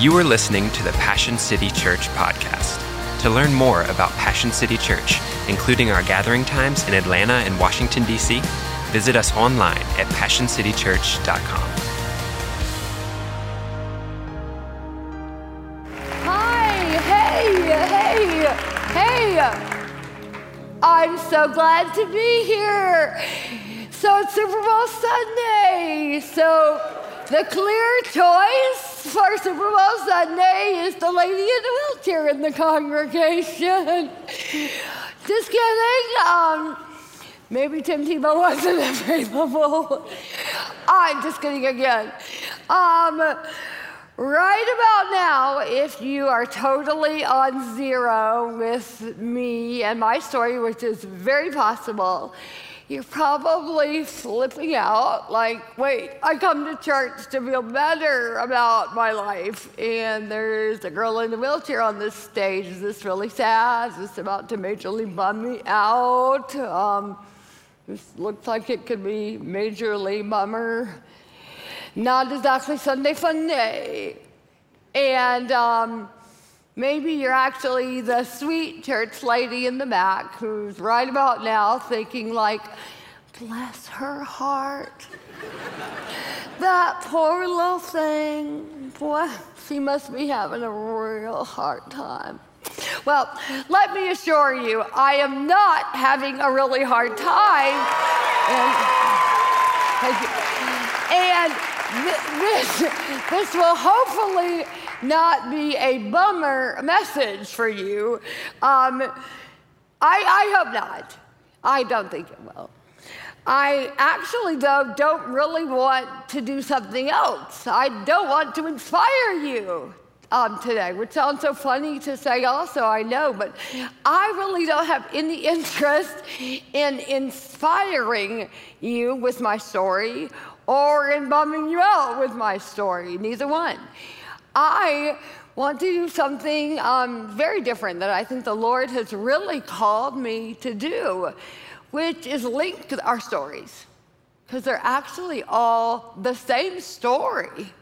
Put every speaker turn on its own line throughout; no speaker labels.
You are listening to the Passion City Church podcast. To learn more about Passion City Church, including our gathering times in Atlanta and Washington, D.C., visit us online at passioncitychurch.com.
Hi, hey, hey, hey. I'm so glad to be here. So it's Super Bowl Sunday. So the clear choice for Super Bowl Sunday is the lady in the wheelchair in the congregation. Just kidding. Um, maybe Tim Tebow wasn't available. I'm just kidding again. Um, Right about now, if you are totally on zero with me and my story, which is very possible, you're probably flipping out like, wait, I come to church to feel better about my life, and there's a girl in a wheelchair on this stage. Is this really sad? Is this about to majorly bum me out? Um, this looks like it could be majorly bummer not exactly Sunday fun day. And um, maybe you're actually the sweet church lady in the back who's right about now thinking like, bless her heart. that poor little thing, boy, she must be having a real hard time. Well, let me assure you, I am not having a really hard time. And, and this, this will hopefully not be a bummer message for you. Um, I, I hope not. I don't think it will. I actually, though, don't really want to do something else. I don't want to inspire you um, today, which sounds so funny to say also, I know, but I really don't have any interest in inspiring you with my story or in bumming you out with my story, neither one. I want to do something um, very different that I think the Lord has really called me to do, which is linked to our stories, because they're actually all the same story.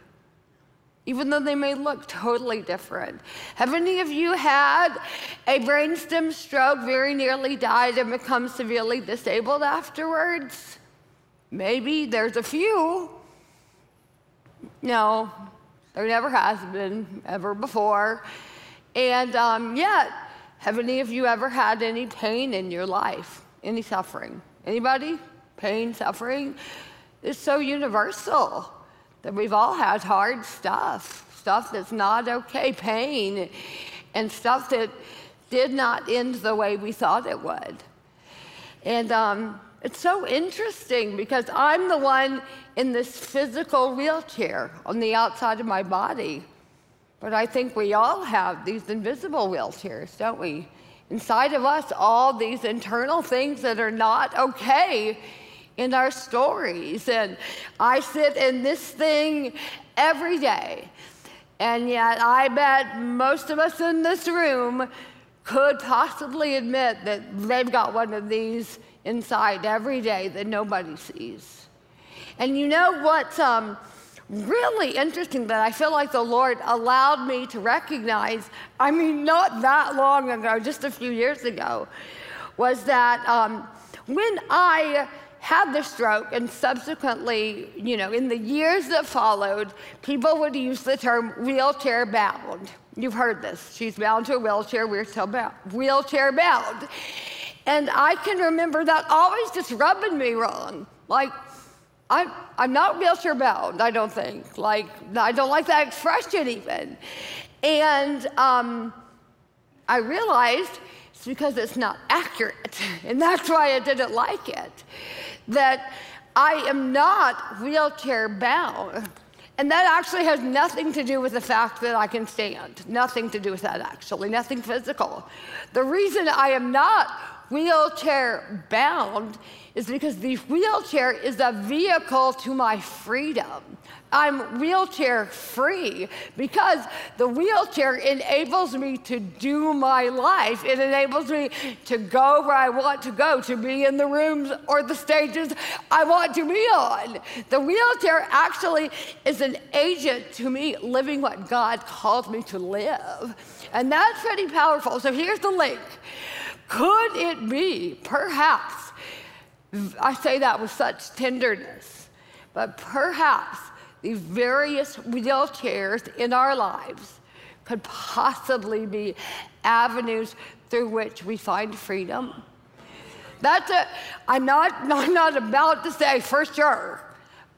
Even though they may look totally different. Have any of you had a brainstem stroke, very nearly died, and become severely disabled afterwards? Maybe there's a few. No, there never has been ever before. And um, yet, have any of you ever had any pain in your life? Any suffering? Anybody? Pain, suffering? It's so universal that we've all had hard stuff, stuff that's not okay, pain, and stuff that did not end the way we thought it would. And um, it's so interesting because I'm the one in this physical wheelchair on the outside of my body. But I think we all have these invisible wheelchairs, don't we? Inside of us, all these internal things that are not okay in our stories. And I sit in this thing every day. And yet, I bet most of us in this room could possibly admit that they've got one of these inside every day that nobody sees. And you know what's um, really interesting that I feel like the Lord allowed me to recognize, I mean, not that long ago, just a few years ago, was that um, when I had the stroke and subsequently, you know, in the years that followed, people would use the term wheelchair bound. You've heard this. She's bound to a wheelchair, still bound, wheelchair bound. And I can remember that always just rubbing me wrong. Like, I'm, I'm not wheelchair bound, I don't think. Like, I don't like that expression even. And um, I realized it's because it's not accurate. And that's why I didn't like it. That I am not wheelchair bound. And that actually has nothing to do with the fact that I can stand. Nothing to do with that, actually, nothing physical. The reason I am not wheelchair bound is because the wheelchair is a vehicle to my freedom. I'm wheelchair free because the wheelchair enables me to do my life. It enables me to go where I want to go, to be in the rooms or the stages I want to be on. The wheelchair actually is an agent to me living what God calls me to live. And that's pretty powerful. So here's the link. Could it be, perhaps, I say that with such tenderness, but perhaps these various wheelchairs in our lives could possibly be avenues through which we find freedom. That's a, I'm not, I'm not about to say for sure,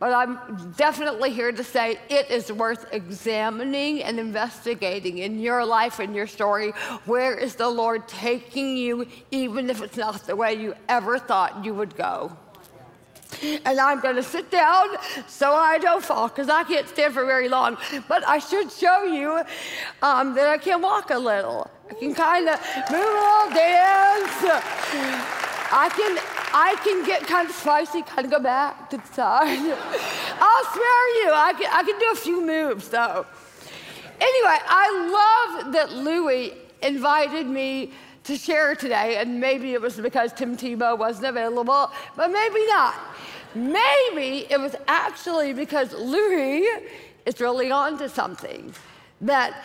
but I'm definitely here to say it is worth examining and investigating in your life and your story. Where is the Lord taking you, even if it's not the way you ever thought you would go? and I'm going to sit down so I don't fall because I can't stand for very long. But I should show you um, that I can walk a little. I can kind of move a little dance. I can I can get kind of spicy, kind of go back to the side. I'll spare you. I can, I can do a few moves though. Anyway, I love that Louie invited me to share today, and maybe it was because Tim Tebow wasn't available, but maybe not. Maybe it was actually because Louie is really on to something. That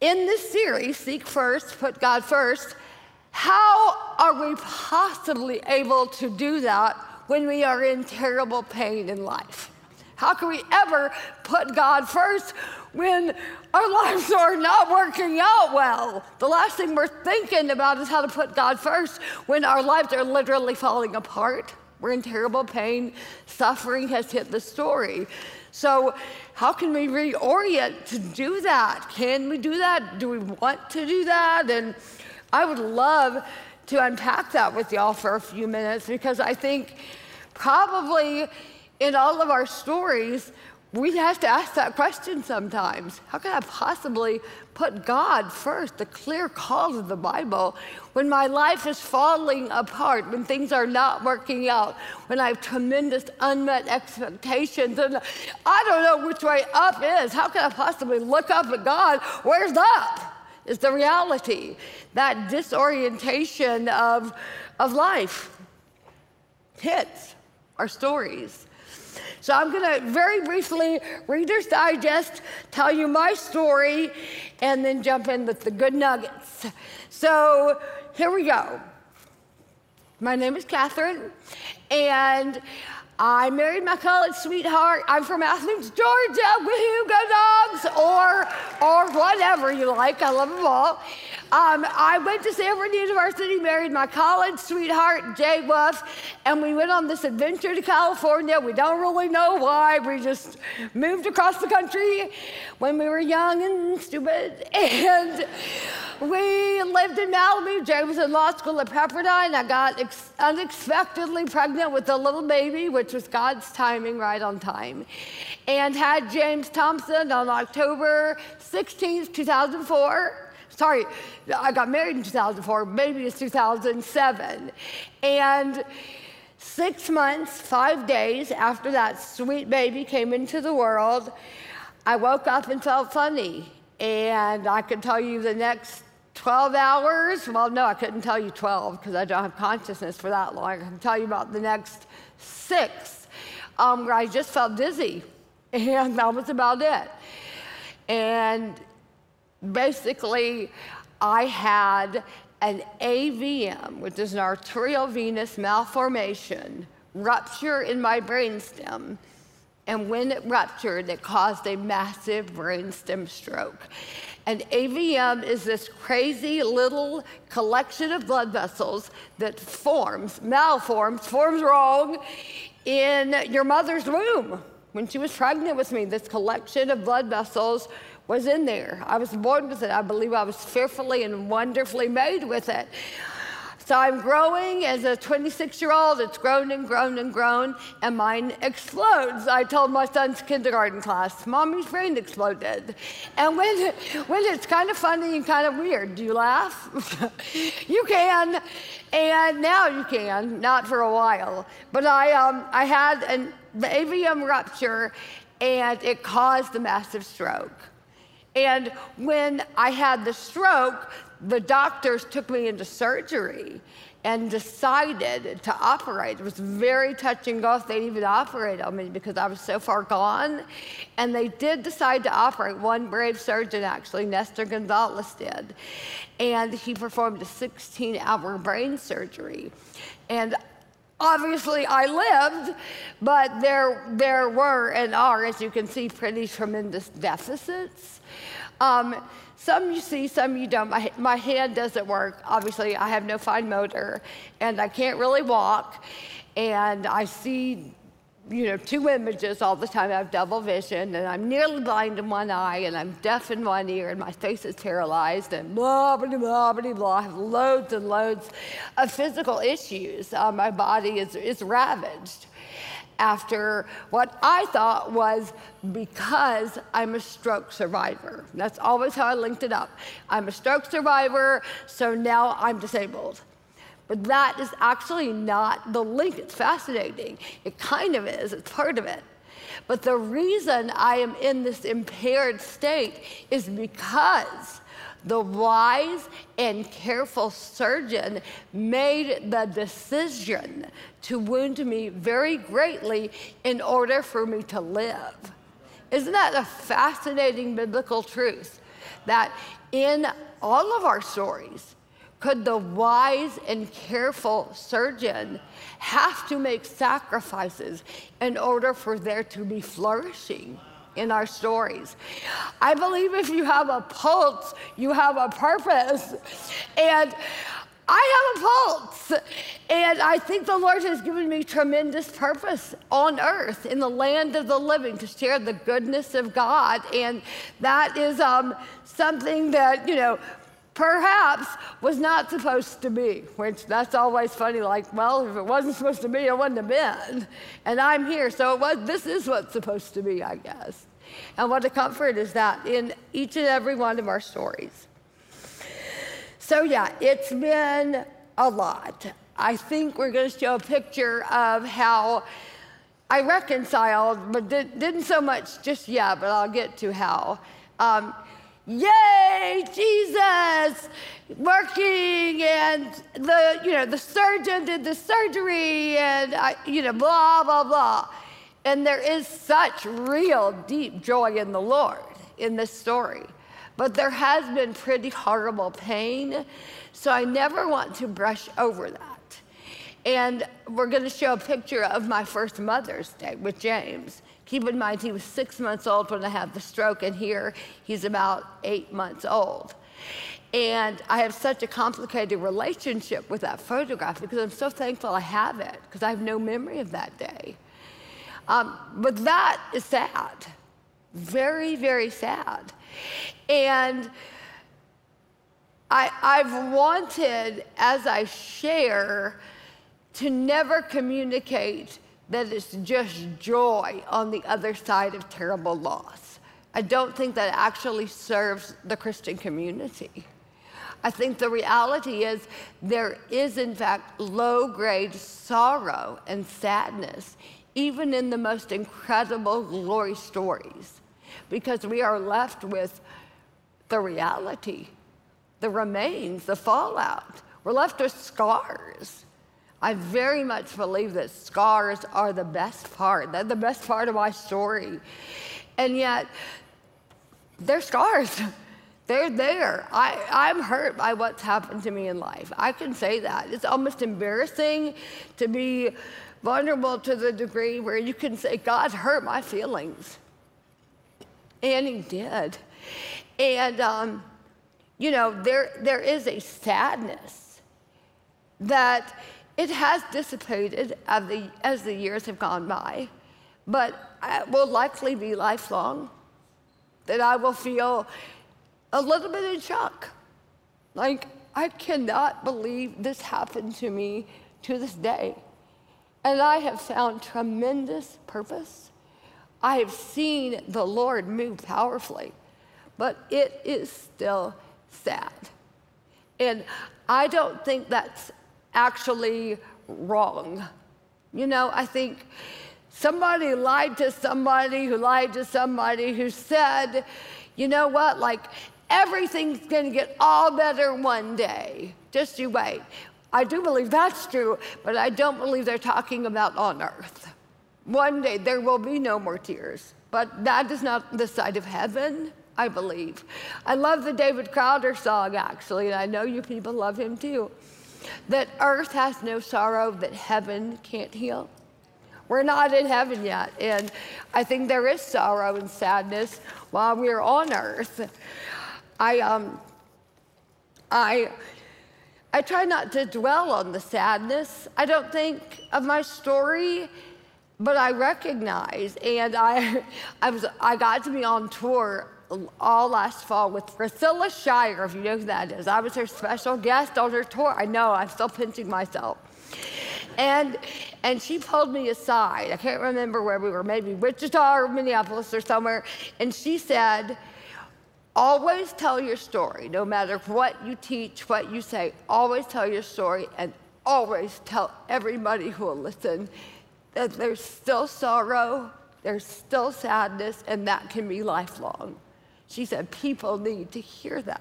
in this series, Seek First, Put God First, how are we possibly able to do that when we are in terrible pain in life? How can we ever put God first when our lives are not working out well? The last thing we're thinking about is how to put God first when our lives are literally falling apart. We're in terrible pain. Suffering has hit the story. So, how can we reorient to do that? Can we do that? Do we want to do that? And I would love to unpack that with y'all for a few minutes because I think probably in all of our stories, we have to ask that question sometimes. How can I possibly put God first, the clear call of the Bible, when my life is falling apart, when things are not working out, when I have tremendous unmet expectations, and I don't know which way up is? How can I possibly look up at God? Where's up? Is the reality. That disorientation of, of life hits our stories. So I'm going to very briefly, Reader's Digest, tell you my story and then jump in with the good nuggets. So here we go. My name is Katherine, and I married my college sweetheart. I'm from Athens, Georgia. Woohoo, go dogs, or or whatever you like. I love them all. Um, I went to Stanford University, married my college sweetheart, Jay Wolf, and we went on this adventure to California. We don't really know why. We just moved across the country when we were young and stupid. And we lived in Malibu. Jay was in law school at Pepperdine. I got ex- unexpectedly pregnant with a little baby, which was God's timing, right on time, and had James Thompson on October 16th, 2004 sorry, I got married in 2004, maybe it's 2007. And six months, five days after that sweet baby came into the world, I woke up and felt funny. And I could tell you the next 12 hours, well, no, I couldn't tell you 12 because I don't have consciousness for that long. I can tell you about the next six um, where I just felt dizzy. And that was about it. And basically, I had an AVM, which is an arterial venous malformation, rupture in my brainstem. And when it ruptured, it caused a massive brainstem stroke. And AVM is this crazy little collection of blood vessels that forms, malforms, forms wrong in your mother's womb. When she was pregnant with me, this collection of blood vessels was in there. I was born with it. I believe I was fearfully and wonderfully made with it. So I'm growing as a 26 year old. It's grown and grown and grown, and mine explodes. I told my son's kindergarten class, Mommy's brain exploded. And when, when it's kind of funny and kind of weird, do you laugh? you can. And now you can, not for a while. But I, um, I had an AVM rupture, and it caused a massive stroke. And when I had the stroke, the doctors took me into surgery and decided to operate. It was very touch and go if they'd even operate on me because I was so far gone. And they did decide to operate. One brave surgeon, actually, Nestor Gonzalez, did. And he performed a 16 hour brain surgery. And obviously I lived, but there, there were and are, as you can see, pretty tremendous deficits. Um, some you see, some you don't. My, my hand doesn't work. Obviously, I have no fine motor, and I can't really walk. And I see, you know, two images all the time. I have double vision, and I'm nearly blind in one eye, and I'm deaf in one ear, and my face is paralyzed, and blah, blah, blah, blah, blah. I have loads and loads of physical issues. Uh, my body is, is ravaged after what I thought was because I'm a stroke survivor. That's always how I linked it up. I'm a stroke survivor, so now I'm disabled. But that is actually not the link. It's fascinating. It kind of is, it's part of it. But the reason I am in this impaired state is because the wise and careful surgeon made the decision to wound me very greatly in order for me to live. Isn't that a fascinating biblical truth? That in all of our stories, could the wise and careful surgeon have to make sacrifices in order for there to be flourishing? In our stories. I believe if you have a pulse, you have a purpose. And I have a pulse. And I think the Lord has given me tremendous purpose on earth in the land of the living to share the goodness of God. And that is um, something that, you know, perhaps was not supposed to be, which that's always funny, like, well, if it wasn't supposed to be, it wouldn't have been. And I'm here, so it was, this is what's supposed to be, I guess. And what a comfort is that in each and every one of our stories. So, yeah, it's been a lot. I think we're going to show a picture of how I reconciled, but did, not so much just yet, but I'll get to how. Um, yay, Jesus, working, and the you know the surgeon did the surgery, and I, you know blah blah blah, and there is such real deep joy in the Lord in this story, but there has been pretty horrible pain, so I never want to brush over that. And we're going to show a picture of my first Mother's Day with James. Keep in mind, he was six months old when I had the stroke, and here he's about eight months old. And I have such a complicated relationship with that photograph because I'm so thankful I have it because I have no memory of that day. Um, but that is sad, very, very sad. And I, I've wanted, as I share, to never communicate that it's just joy on the other side of terrible loss. I don't think that actually serves the Christian community. I think the reality is there is, in fact, low grade sorrow and sadness, even in the most incredible glory stories, because we are left with the reality, the remains, the fallout. We're left with scars. I very much believe that scars are the best part. They're the best part of my story. And yet, they're scars. They're there. I, I'm hurt by what's happened to me in life. I can say that. It's almost embarrassing to be vulnerable to the degree where you can say, God hurt my feelings. And He did. And, um, you know, there, there is a sadness that it has dissipated as the, as the years have gone by, but it will likely be lifelong. That I will feel a little bit in shock. Like, I cannot believe this happened to me to this day. And I have found tremendous purpose. I have seen the Lord move powerfully, but it is still sad. And I don't think that's actually wrong. You know, I think somebody lied to somebody who lied to somebody who said, you know what, like everything's gonna get all better one day. Just you wait. I do believe that's true, but I don't believe they're talking about on earth. One day there will be no more tears, but that is not the side of heaven. I believe. I love the David Crowder song, actually, and I know you people love him too. That earth has no sorrow that heaven can't heal. We're not in heaven yet, and I think there is sorrow and sadness while we're on earth. I, um, I, I try not to dwell on the sadness. I don't think of my story, but I recognize, and I, I was, I got to be on tour all last fall with Priscilla Shirer, if you know who that is. I was her special guest on her tour. I know, I'm still pinching myself. And, and she pulled me aside. I can't remember where we were, maybe Wichita or Minneapolis or somewhere. And she said, Always tell your story, no matter what you teach, what you say. Always tell your story and always tell everybody who will listen that there's still sorrow, there's still sadness, and that can be lifelong. She said, People need to hear that.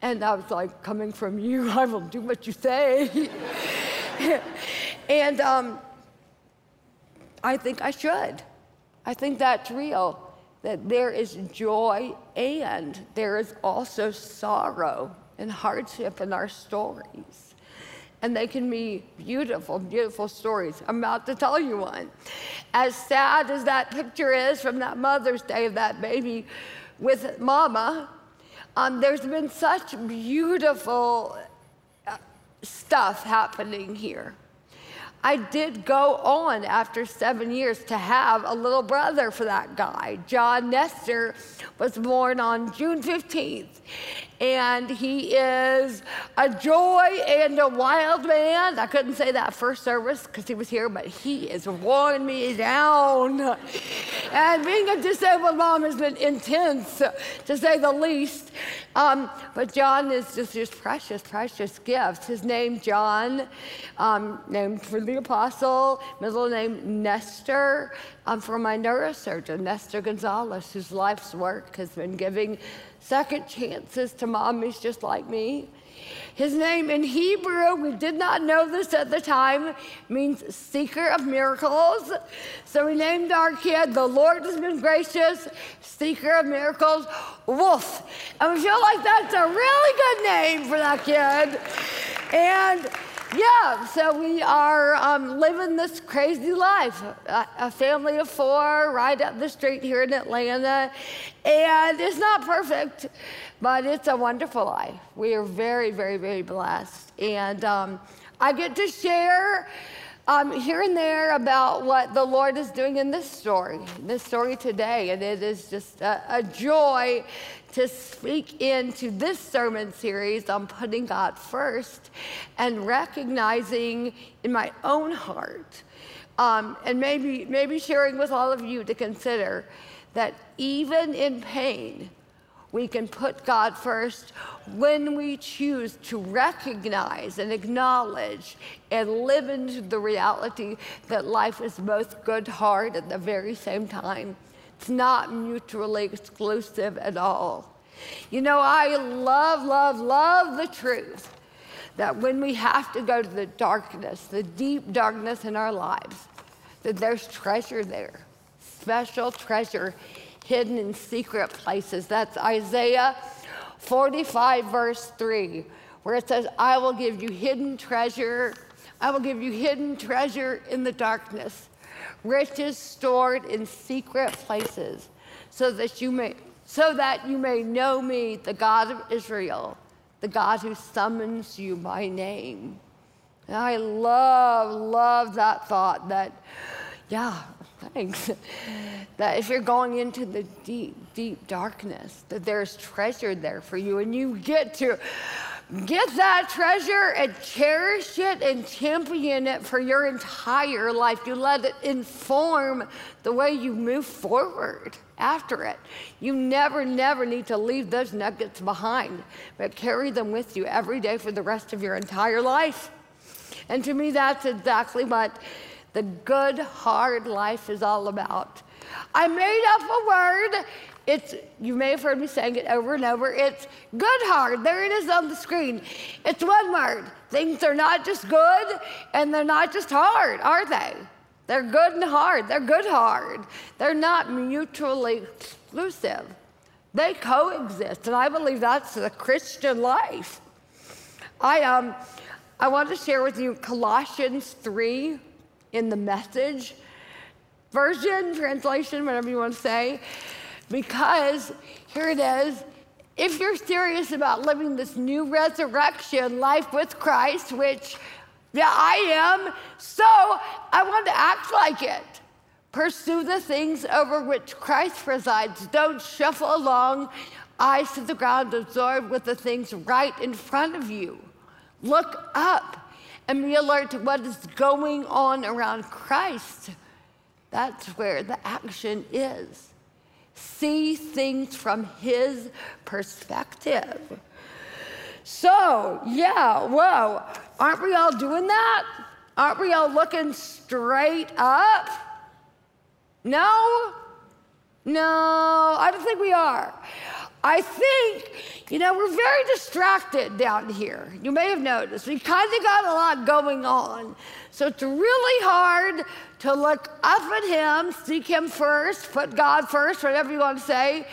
And I was like, Coming from you, I will do what you say. and um, I think I should. I think that's real. That there is joy and there is also sorrow and hardship in our stories. And they can be beautiful, beautiful stories. I'm about to tell you one. As sad as that picture is from that Mother's Day of that baby with Mama, um, there's been such beautiful uh, stuff happening here. I did go on after seven years to have a little brother for that guy. John Nestor was born on June 15th and he is a joy and a wild man. I couldn't say that first service because he was here, but he is worn me down. And being a disabled mom has been intense, to say the least. Um, but John is just this precious, precious gift. His name, John, um, named for the apostle, middle name, Nestor, um, for my neurosurgeon, Nestor Gonzalez, whose life's work has been giving second chances to mommies just like me. His name in Hebrew, we did not know this at the time, means seeker of miracles. So we named our kid, The Lord has been gracious, seeker of miracles, Wolf. And we feel like that's a really good name for that kid. And yeah, so we are um, living this crazy life. A, a, family of four right up the street here in Atlanta. And it's not perfect, but it's a wonderful life. We are very, very, very blessed. And um, I get to share um, here and there about what the Lord is doing in this story, this story today. And it is just a, a joy to speak into this sermon series on putting God first and recognizing in my own heart, um, and maybe, maybe sharing with all of you to consider that even in pain, we can put God first when we choose to recognize and acknowledge and live into the reality that life is both good, hard at the very same time. It's not mutually exclusive at all. You know, I love, love, love the truth that when we have to go to the darkness, the deep darkness in our lives, that there's treasure there, special treasure hidden in secret places. That's Isaiah 45, verse 3, where it says, I will give you hidden treasure. I will give you hidden treasure in the darkness riches stored in secret places, so that you may so that you may know me, the God of Israel, the God who summons you by name. And I love, love that thought that, yeah, thanks. that if you're going into the deep, deep darkness, that there's treasure there for you, and you get to get that treasure and cherish it and champion it for your entire life. You let it inform the way you move forward after it. You never, never need to leave those nuggets behind, but carry them with you every day for the rest of your entire life. And to me, that's exactly what the good, hard life is all about. I made up a word. It's, you may have heard me saying it over and over. It's good hard. There it is on the screen. It's one word. Things are not just good and they're not just hard, are they? They're good and hard. They're good hard. They're not mutually exclusive. They coexist, and I believe that's the Christian life. I um, I want to share with you Colossians three in the message version, translation, whatever you want to say, because here it is. If you're serious about living this new resurrection life with Christ, which yeah, I am, so I want to act like it. Pursue the things over which Christ presides. Don't shuffle along, eyes to the ground, absorbed with the things right in front of you. Look up and be alert to what is going on around Christ. That's where the action is. See things from his perspective. So, yeah, whoa, aren't we all doing that? Aren't we all looking straight up? No? No, I don't think we are. I think, you know, we're very distracted down here. You may have noticed. We kind of got a lot going on. So it's really hard to look up at Him, seek Him first, put God first, whatever you want to say.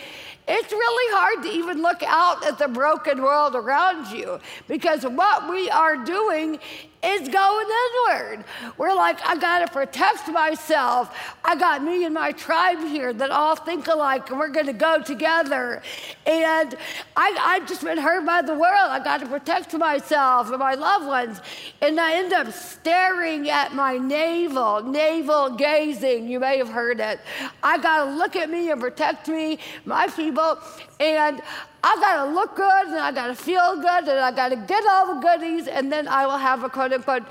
It's really hard to even look out at the broken world around you because what we are doing is going inward. We're like, I gotta protect myself. I got me and my tribe here that all think alike, and we're gonna go together. And I, I've just been hurt by the world. I gotta protect myself and my loved ones. And I end up staring at my navel, navel gazing. You may have heard it. I gotta look at me and protect me, my people. And I gotta look good and I gotta feel good and I gotta get all the goodies and then I will have a quote unquote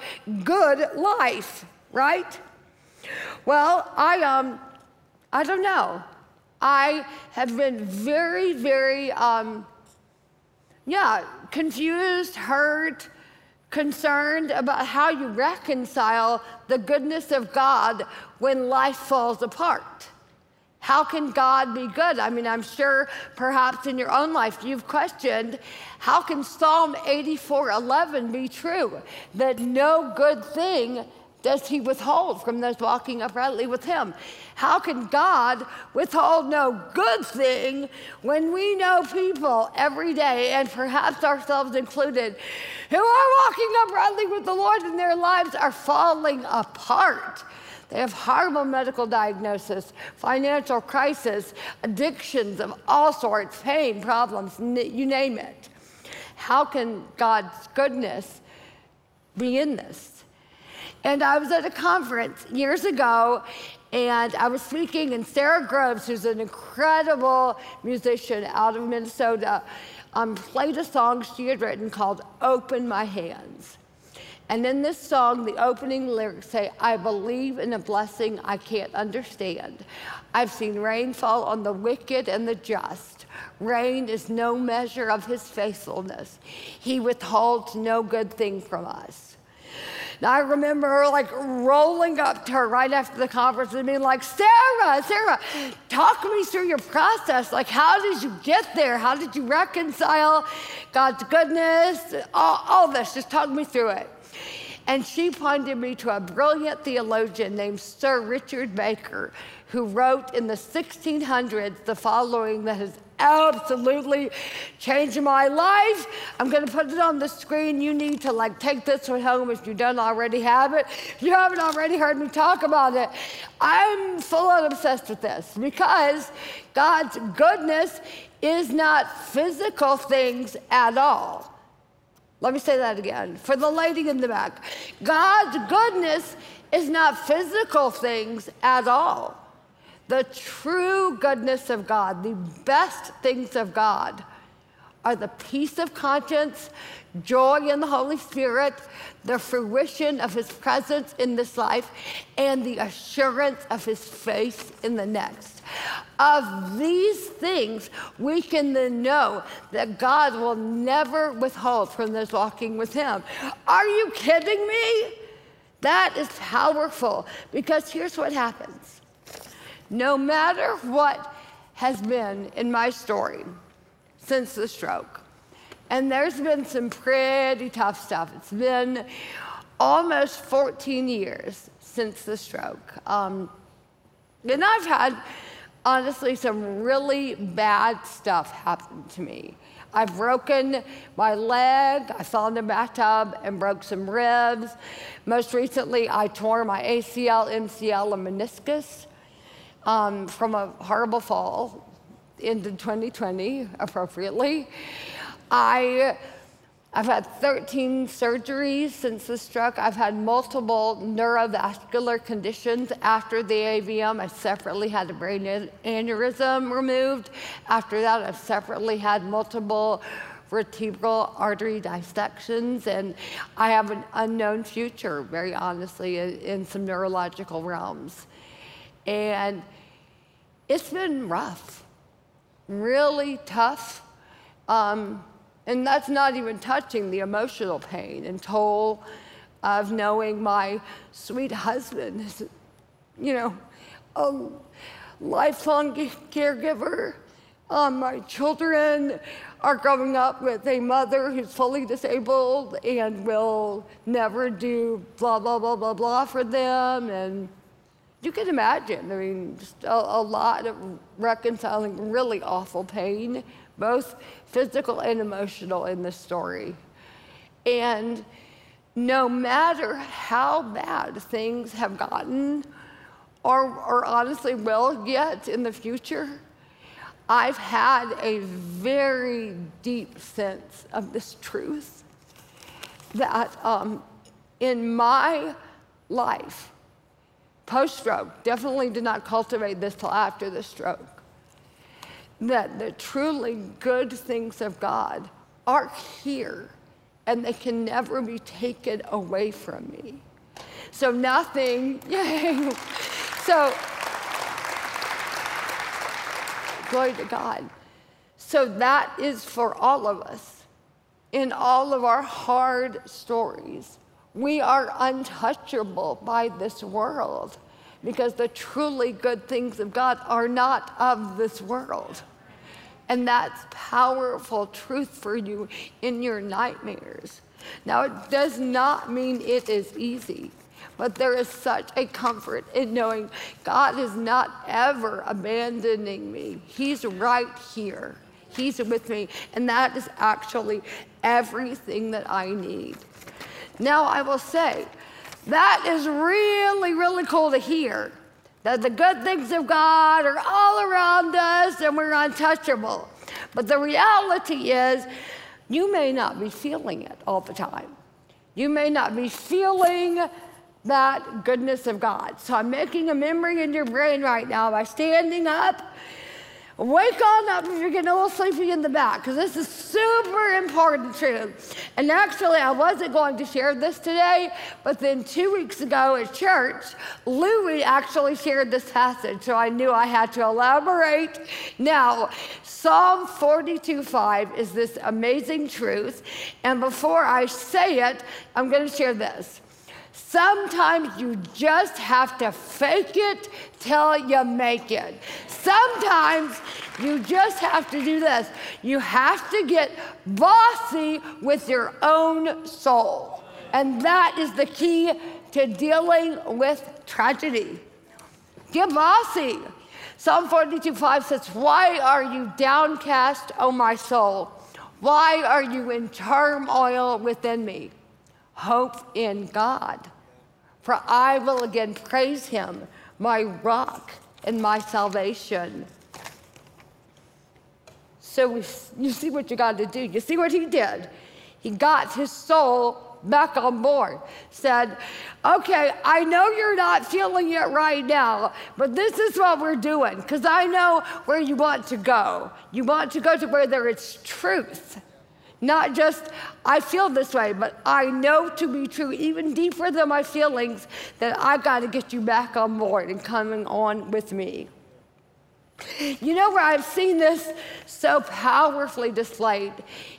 good life, right? Well, I um, I don't know. I have been very, very um, yeah, confused, hurt, concerned about how you reconcile the goodness of God when life falls apart. How can God be good? I mean, I'm sure perhaps in your own life you've questioned how can Psalm 84:11 be true that no good thing does he withhold from those walking uprightly with him? How can God withhold no good thing when we know people every day, and perhaps ourselves included, who are walking uprightly with the Lord and their lives are falling apart? They have horrible medical diagnosis, financial crisis, addictions of all sorts, pain, problems, you name it. How can God's goodness be in this? And I was at a conference years ago, and I was speaking, and Sara Groves, who's an incredible musician out of Minnesota, um, played a song she had written called Open My Hands. And in this song, the opening lyrics say, I believe in a blessing I can't understand. I've seen rain fall on the wicked and the just. Rain is no measure of his faithfulness. He withholds no good thing from us. I remember her like rolling up to her right after the conference and being like, Sarah, Sarah, talk me through your process. Like, how did you get there? How did you reconcile God's goodness? All, all this, just talk me through it. And she pointed me to a brilliant theologian named Sir Richard Baker, who wrote in the 1600s the following that has absolutely changed my life. I'm going to put it on the screen. You need to like take this one home if you don't already have it. If you haven't already heard me talk about it, I'm full on obsessed with this because God's goodness is not physical things at all. Let me say that again for the lady in the back. God's goodness is not physical things at all. The true goodness of God, the best things of God, are the peace of conscience, joy in the Holy Spirit, the fruition of His presence in this life, and the assurance of His face in the next. Of these things, we can then know that God will never withhold from those walking with Him. Are you kidding me? That is powerful because here's what happens no matter what has been in my story since the stroke, and there's been some pretty tough stuff. It's been almost 14 years since the stroke. Um, and I've had, honestly, some really bad stuff happen to me. I've broken my leg, I fell in the bathtub and broke some ribs. Most recently, I tore my ACL, MCL, and meniscus um, from a horrible fall into 2020, appropriately. I, I've had 13 surgeries since the stroke. I've had multiple neurovascular conditions after the AVM. I separately had a brain aneurysm removed. After that, I've separately had multiple vertebral artery dissections, and I have an unknown future, very honestly, in, in some neurological realms. And it's been rough, really tough. Um, and that's not even touching the emotional pain and toll of knowing my sweet husband is, you know, a lifelong caregiver. Um, my children are growing up with a mother who's fully disabled and will never do blah, blah, blah, blah, blah for them. And you can imagine, I mean, just a, a lot of reconciling really awful pain both physical and emotional in the story. And no matter how bad things have gotten, or, or honestly will get in the future, I've had a very deep sense of this truth that um, in my life, post stroke, definitely did not cultivate this till after the stroke that the truly good things of God are here and they can never be taken away from me. So nothing, yay. So, glory to God. So that is for all of us. In all of our hard stories, we are untouchable by this world because the truly good things of God are not of this world. And that's powerful truth for you in your nightmares. Now, it does not mean it is easy, but there is such a comfort in knowing God is not ever abandoning me. He's right here. He's with me. And that is actually everything that I need. Now, I will say, that is really, really cool to hear that the good things of God are all around us and we're untouchable. But the reality is, you may not be feeling it all the time. You may not be feeling that goodness of God. So I'm making a memory in your brain right now by standing up Wake on up if you're getting a little sleepy in the back, because this is super important truth. And actually, I wasn't going to share this today, but then two weeks ago at church, Louie actually shared this passage, so I knew I had to elaborate. Now, Psalm 42:5 is this amazing truth, and before I say it, I'm going to share this. Sometimes you just have to fake it till you make it. Sometimes you just have to do this. You have to get bossy with your own soul. And that is the key to dealing with tragedy. Get bossy. Psalm 42 5 says, Why are you downcast, O my soul? Why are you in turmoil within me? Hope in God for I will again praise him, my rock and my salvation. So we, you see what you got to do. You see what he did. He got his soul back on board. Said, okay, I know you're not feeling it right now, but this is what we're doing because I know where you want to go. You want to go to where there is truth. Not just, I feel this way, but I know to be true, even deeper than my feelings, that I've got to get you back on board and coming on with me. You know where I've seen this so powerfully displayed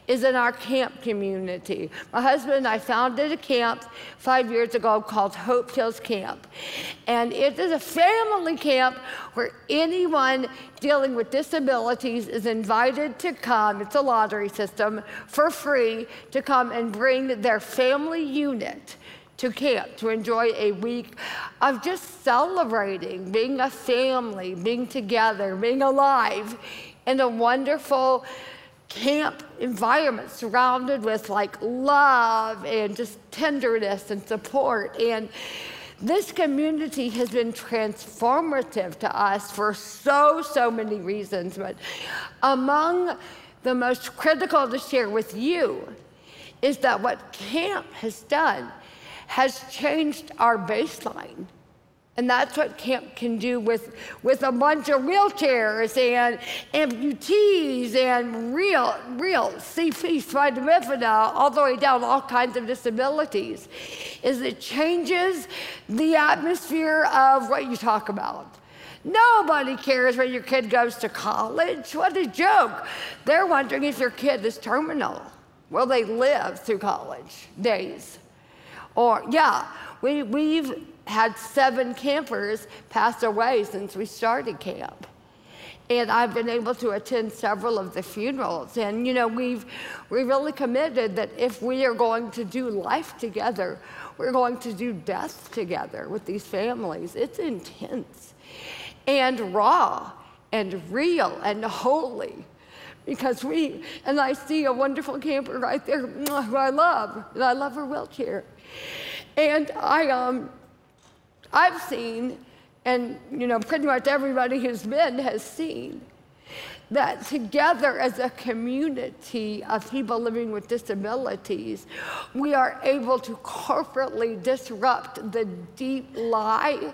is in our camp community. My husband and I founded a camp five years ago called Hope Heals Camp. And it is a family camp where anyone dealing with disabilities is invited to come, it's a lottery system, for free to come and bring their family unit to camp to enjoy a week of just celebrating, being a family, being together, being alive in a wonderful camp environment surrounded with like love and just tenderness and support. And this community has been transformative to us for so, so many reasons. But among the most critical to share with you is that what camp has done has changed our baseline. And that's what camp can do with, with a bunch of wheelchairs and amputees and real, real CP, spina bifida, all the way down all kinds of disabilities, is it changes the atmosphere of what you talk about. Nobody cares when your kid goes to college. What a joke. They're wondering if your kid is terminal. Will they live through college days? Or, yeah, we, we've had seven campers pass away since we started camp. And I've been able to attend several of the funerals. And, you know, we've we really committed that if we are going to do life together, we're going to do death together with these families. It's intense and raw and real and holy because we, and I see a wonderful camper right there who I love, and I love her wheelchair. And I, um, I've seen, and you know, pretty much everybody who's been has seen, that together as a community of people living with disabilities, we are able to corporately disrupt the deep lie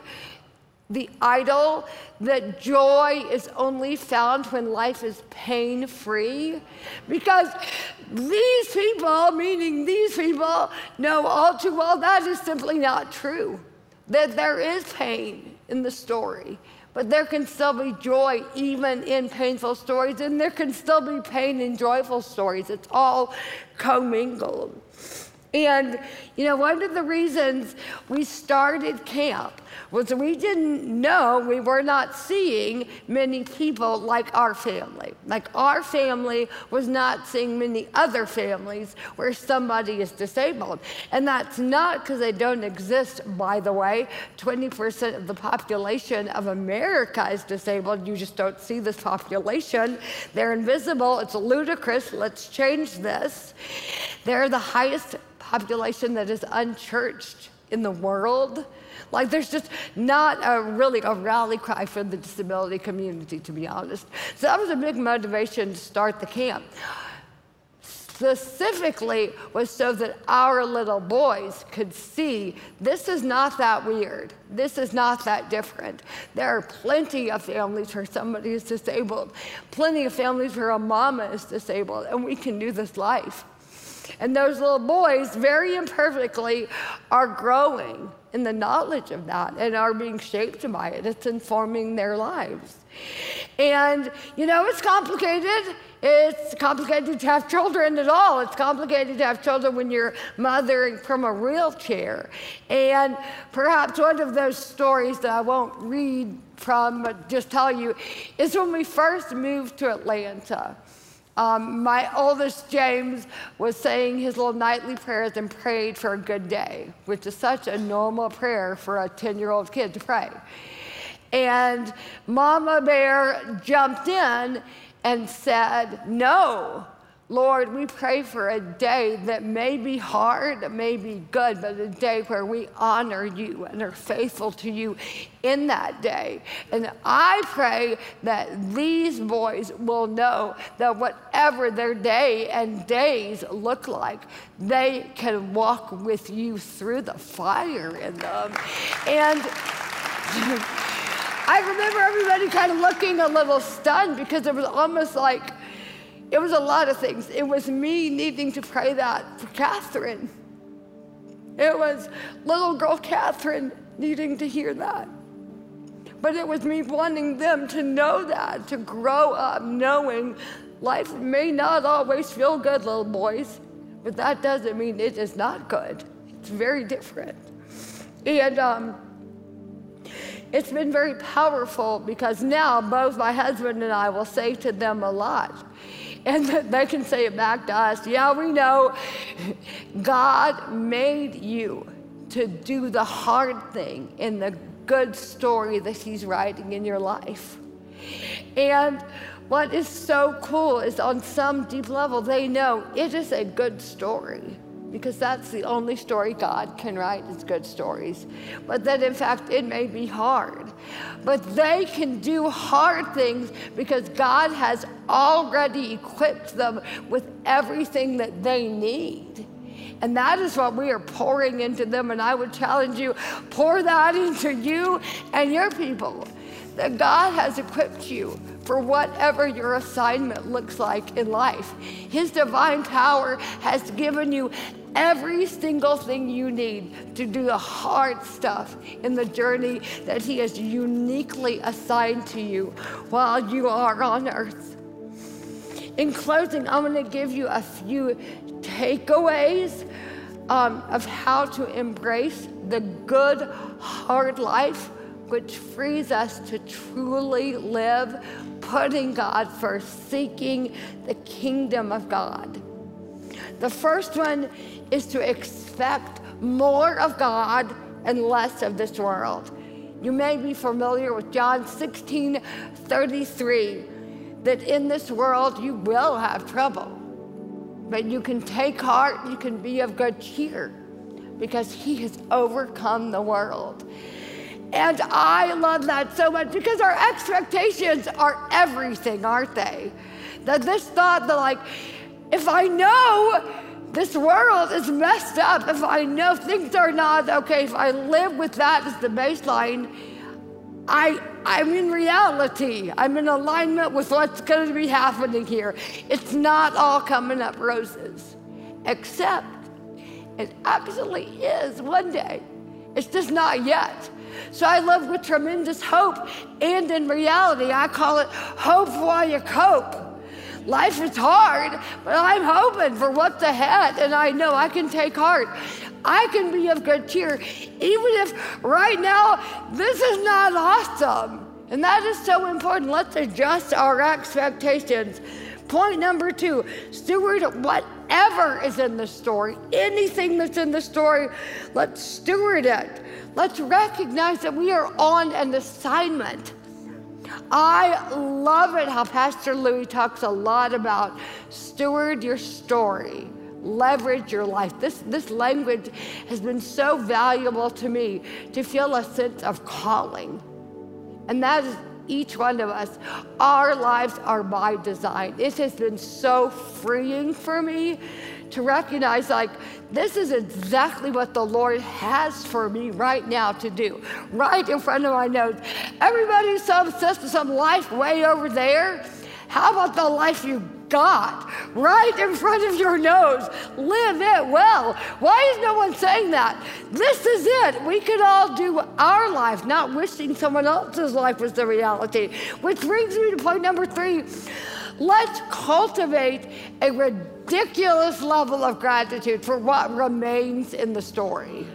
the idol that joy is only found when life is pain free. Because these people, meaning these people, know all too well that is simply not true. That there is pain in the story, but there can still be joy even in painful stories, and there can still be pain in joyful stories. It's all commingled. And, you know, one of the reasons we started camp was we didn't know, we were not seeing many people like our family. Like our family was not seeing many other families where somebody is disabled. And that's not because they don't exist, by the way. 20% of the population of America is disabled. You just don't see this population. They're invisible. It's ludicrous. Let's change this. They're the highest population that is unchurched in the world. Like there's just not a really a rally cry for the disability community, to be honest. So that was a big motivation to start the camp. Specifically was so that our little boys could see this is not that weird. This is not that different. There are plenty of families where somebody is disabled, plenty of families where a mama is disabled, and we can do this life. And those little boys, very imperfectly, are growing in the knowledge of that and are being shaped by it. It's informing their lives. And, you know, it's complicated. It's complicated to have children at all. It's complicated to have children when you're mothering from a wheelchair. And perhaps one of those stories that I won't read from, but just tell you, is when we first moved to Atlanta. Um, my oldest, James, was saying his little nightly prayers and prayed for a good day, which is such a normal prayer for a 10 year old kid to pray. And Mama Bear jumped in and said, No, Lord, we pray for a day that may be hard, that may be good, but a day where we honor you and are faithful to you in that day. And I pray that these boys will know that whatever their day and days look like, they can walk with you through the fire in them. And I remember everybody kind of looking a little stunned because it was almost like, it was a lot of things. It was me needing to pray that for Katherine. It was little girl Katherine needing to hear that. But it was me wanting them to know that, to grow up knowing life may not always feel good, little boys, but that doesn't mean it is not good. It's very different. And um, it's been very powerful because now both my husband and I will say to them a lot and they can say it back to us. Yeah, we know God made you to do the hard thing in the good story that He's writing in your life. And what is so cool is on some deep level, they know it is a good story because that's the only story God can write is good stories. But that in fact it may be hard. But they can do hard things because God has already equipped them with everything that they need. And that is what we are pouring into them. And I would challenge you pour that into you and your people. That God has equipped you for whatever your assignment looks like in life. His divine power has given you every single thing you need to do the hard stuff in the journey that He has uniquely assigned to you while you are on earth. In closing, I'm going to give you a few takeaways um, of how to embrace the good, hard life, which frees us to truly live putting God first, seeking the kingdom of God. The first one is to expect more of God and less of this world. You may be familiar with John 16 33, that in this world you will have trouble, but you can take heart, you can be of good cheer because he has overcome the world. And I love that so much because our expectations are everything, aren't they? That this thought that, like, if I know this world is messed up, if I know things are not okay, if I live with that as the baseline, I, I'm in reality. I'm in alignment with what's going to be happening here. It's not all coming up roses, except it actually is one day. It's just not yet. So I live with tremendous hope, and in reality, I call it hope while you cope. Life is hard, but I'm hoping for what's ahead, and I know I can take heart. I can be of good cheer, even if right now this is not awesome. And that is so important. Let's adjust our expectations. Point number two steward whatever is in the story, anything that's in the story, let's steward it. Let's recognize that we are on an assignment. I love it how Pastor Louie talks a lot about steward your story, leverage your life. This, this language has been so valuable to me to feel a sense of calling. And that is each one of us. Our lives are by design. It has been so freeing for me to recognize like this is exactly what the Lord has for me right now to do, right in front of my nose. Everybody's some system, some life way over there. How about the life you got right in front of your nose? Live it well. Why is no one saying that? This is it. We could all do our life, not wishing someone else's life was the reality. Which brings me to point number three. Let's cultivate a level of gratitude for what remains in the story.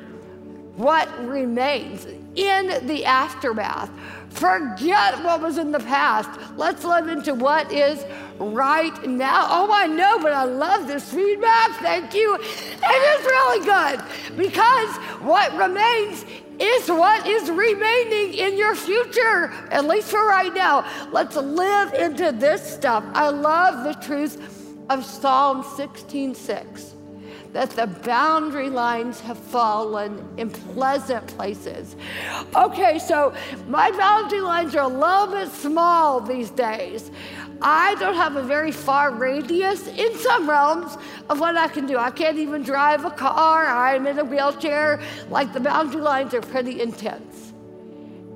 What remains in the aftermath. Forget what was in the past. Let's live into what is right now. Oh, I know, but I love this feedback. Thank you. It is really good because what remains is what is remaining in your future, at least for right now. Let's live into this stuff. I love the truth of Psalm 16:6 that the boundary lines have fallen in pleasant places. Okay, so my boundary lines are a little bit small these days. I don't have a very far radius in some realms of what I can do. I can't even drive a car. I'm in a wheelchair. Like the boundary lines are pretty intense.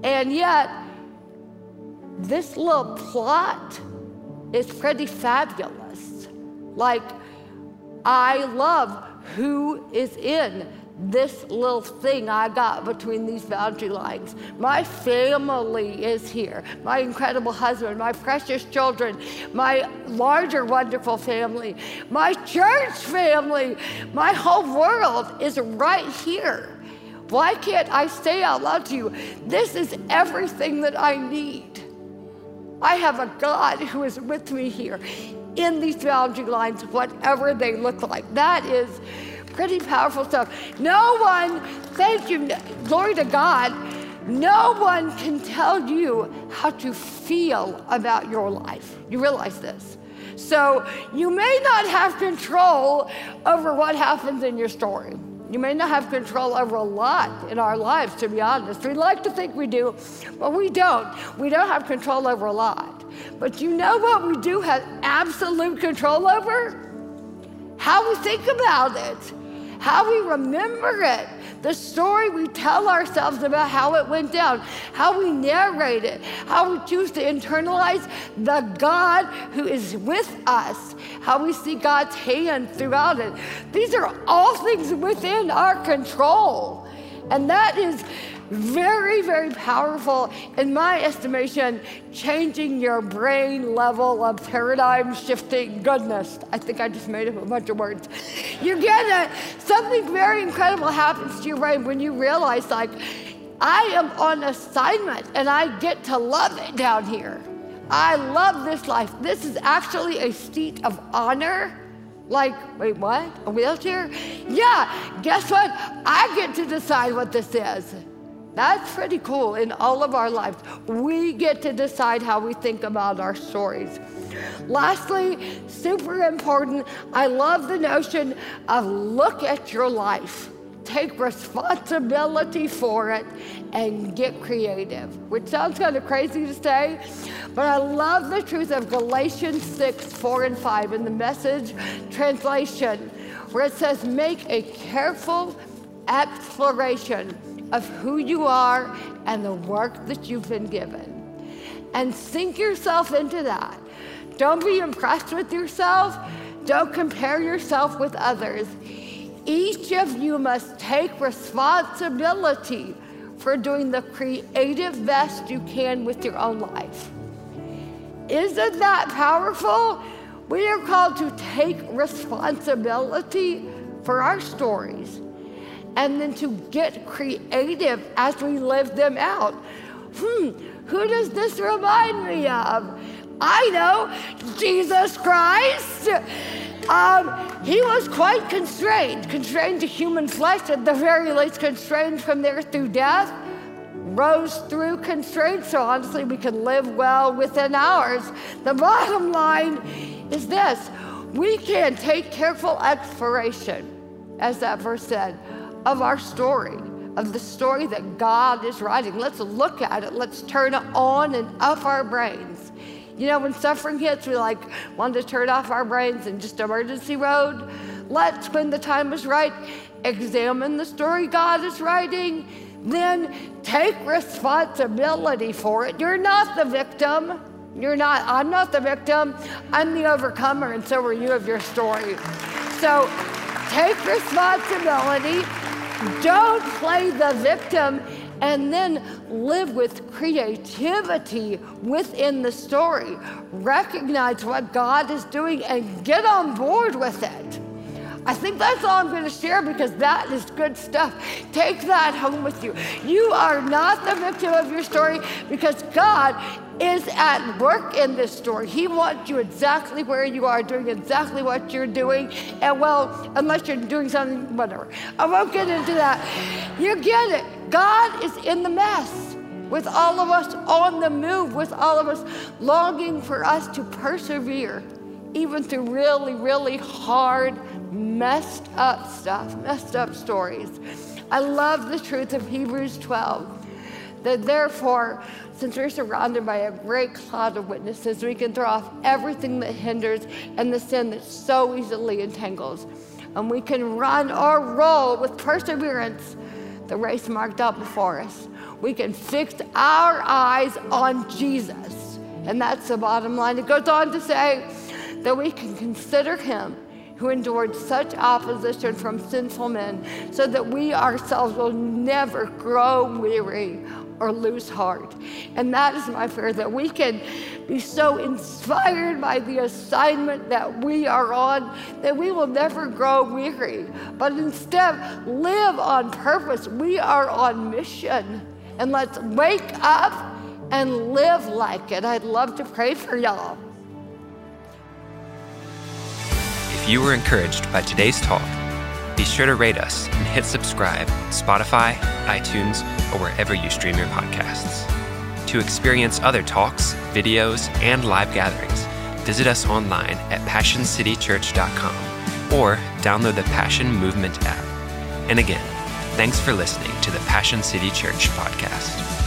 And yet, this little plot is pretty fabulous. Like, I love who is in this little thing I got between these boundary lines. My family is here. My incredible husband, my precious children, my larger, wonderful family, my church family, my whole world is right here. Why can't I say out loud to you, this is everything that I need? I have a God who is with me here in these boundary lines, whatever they look like. That is pretty powerful stuff. No one, thank you, glory to God, no one can tell you how to feel about your life. You realize this. So you may not have control over what happens in your story. You may not have control over a lot in our lives, to be honest. We like to think we do, but we don't. We don't have control over a lot. But you know what we do have absolute control over? How we think about it, how we remember it, the story we tell ourselves about how it went down, how we narrate it, how we choose to internalize the God who is with us, how we see God's hand throughout it. These are all things within our control. And that is very, very powerful, in my estimation, changing your brain level of paradigm shifting goodness. I think I just made up a bunch of words. You get it. Something very incredible happens to your brain when you realize, like, I am on assignment and I get to love it down here. I love this life. This is actually a seat of honor. Like, wait, what? A wheelchair? Yeah, guess what? I get to decide what this is. That's pretty cool in all of our lives. We get to decide how we think about our stories. Lastly, super important, I love the notion of look at your life. Take responsibility for it and get creative, which sounds kind of crazy to say, but I love the truth of Galatians 6, 4, and 5 in the message translation, where it says, Make a careful exploration of who you are and the work that you've been given. And sink yourself into that. Don't be impressed with yourself. Don't compare yourself with others. Each of you must take responsibility for doing the creative best you can with your own life. Isn't that powerful? We are called to take responsibility for our stories and then to get creative as we live them out. Hmm, who does this remind me of? I know, Jesus Christ. Um, he was quite constrained, constrained to human flesh, at the very least, constrained from there through death, rose through constraints, so honestly, we can live well within ours. The bottom line is this we can take careful exploration, as that verse said of our story, of the story that God is writing. Let's look at it. Let's turn it on and off our brains. You know, when suffering hits, we like want to turn off our brains and just emergency road. Let's, when the time is right, examine the story God is writing. Then take responsibility for it. You're not the victim. You're not, I'm not the victim. I'm the overcomer, and so are you of your story. So take responsibility don't play the victim and then live with creativity within the story. Recognize what God is doing and get on board with it. I think that's all I'm going to share because that is good stuff. Take that home with you. You are not the victim of your story because God is at work in this story. He wants you exactly where you are, doing exactly what you're doing. And well, unless you're doing something, whatever. I won't get into that. You get it. God is in the mess with all of us on the move, with all of us longing for us to persevere even through really, really hard, messed up stuff, messed up stories. I love the truth of Hebrews 12 that therefore, since we're surrounded by a great cloud of witnesses, we can throw off everything that hinders and the sin that so easily entangles. And we can run or roll with perseverance the race marked out before us. We can fix our eyes on Jesus. And that's the bottom line. It goes on to say that we can consider him who endured such opposition from sinful men so that we ourselves will never grow weary or lose heart. And that is my prayer that we can be so inspired by the assignment that we are on that we will never grow weary, but instead live on purpose. We are on mission. And let's wake up and live like it. I'd love to pray for y'all.
If you were encouraged by today's talk, be sure to rate us and hit subscribe Spotify, iTunes, or wherever you stream your podcasts. To experience other talks, videos, and live gatherings, visit us online at PassionCityChurch.com or download the Passion Movement app. And again, thanks for listening to the Passion City Church podcast.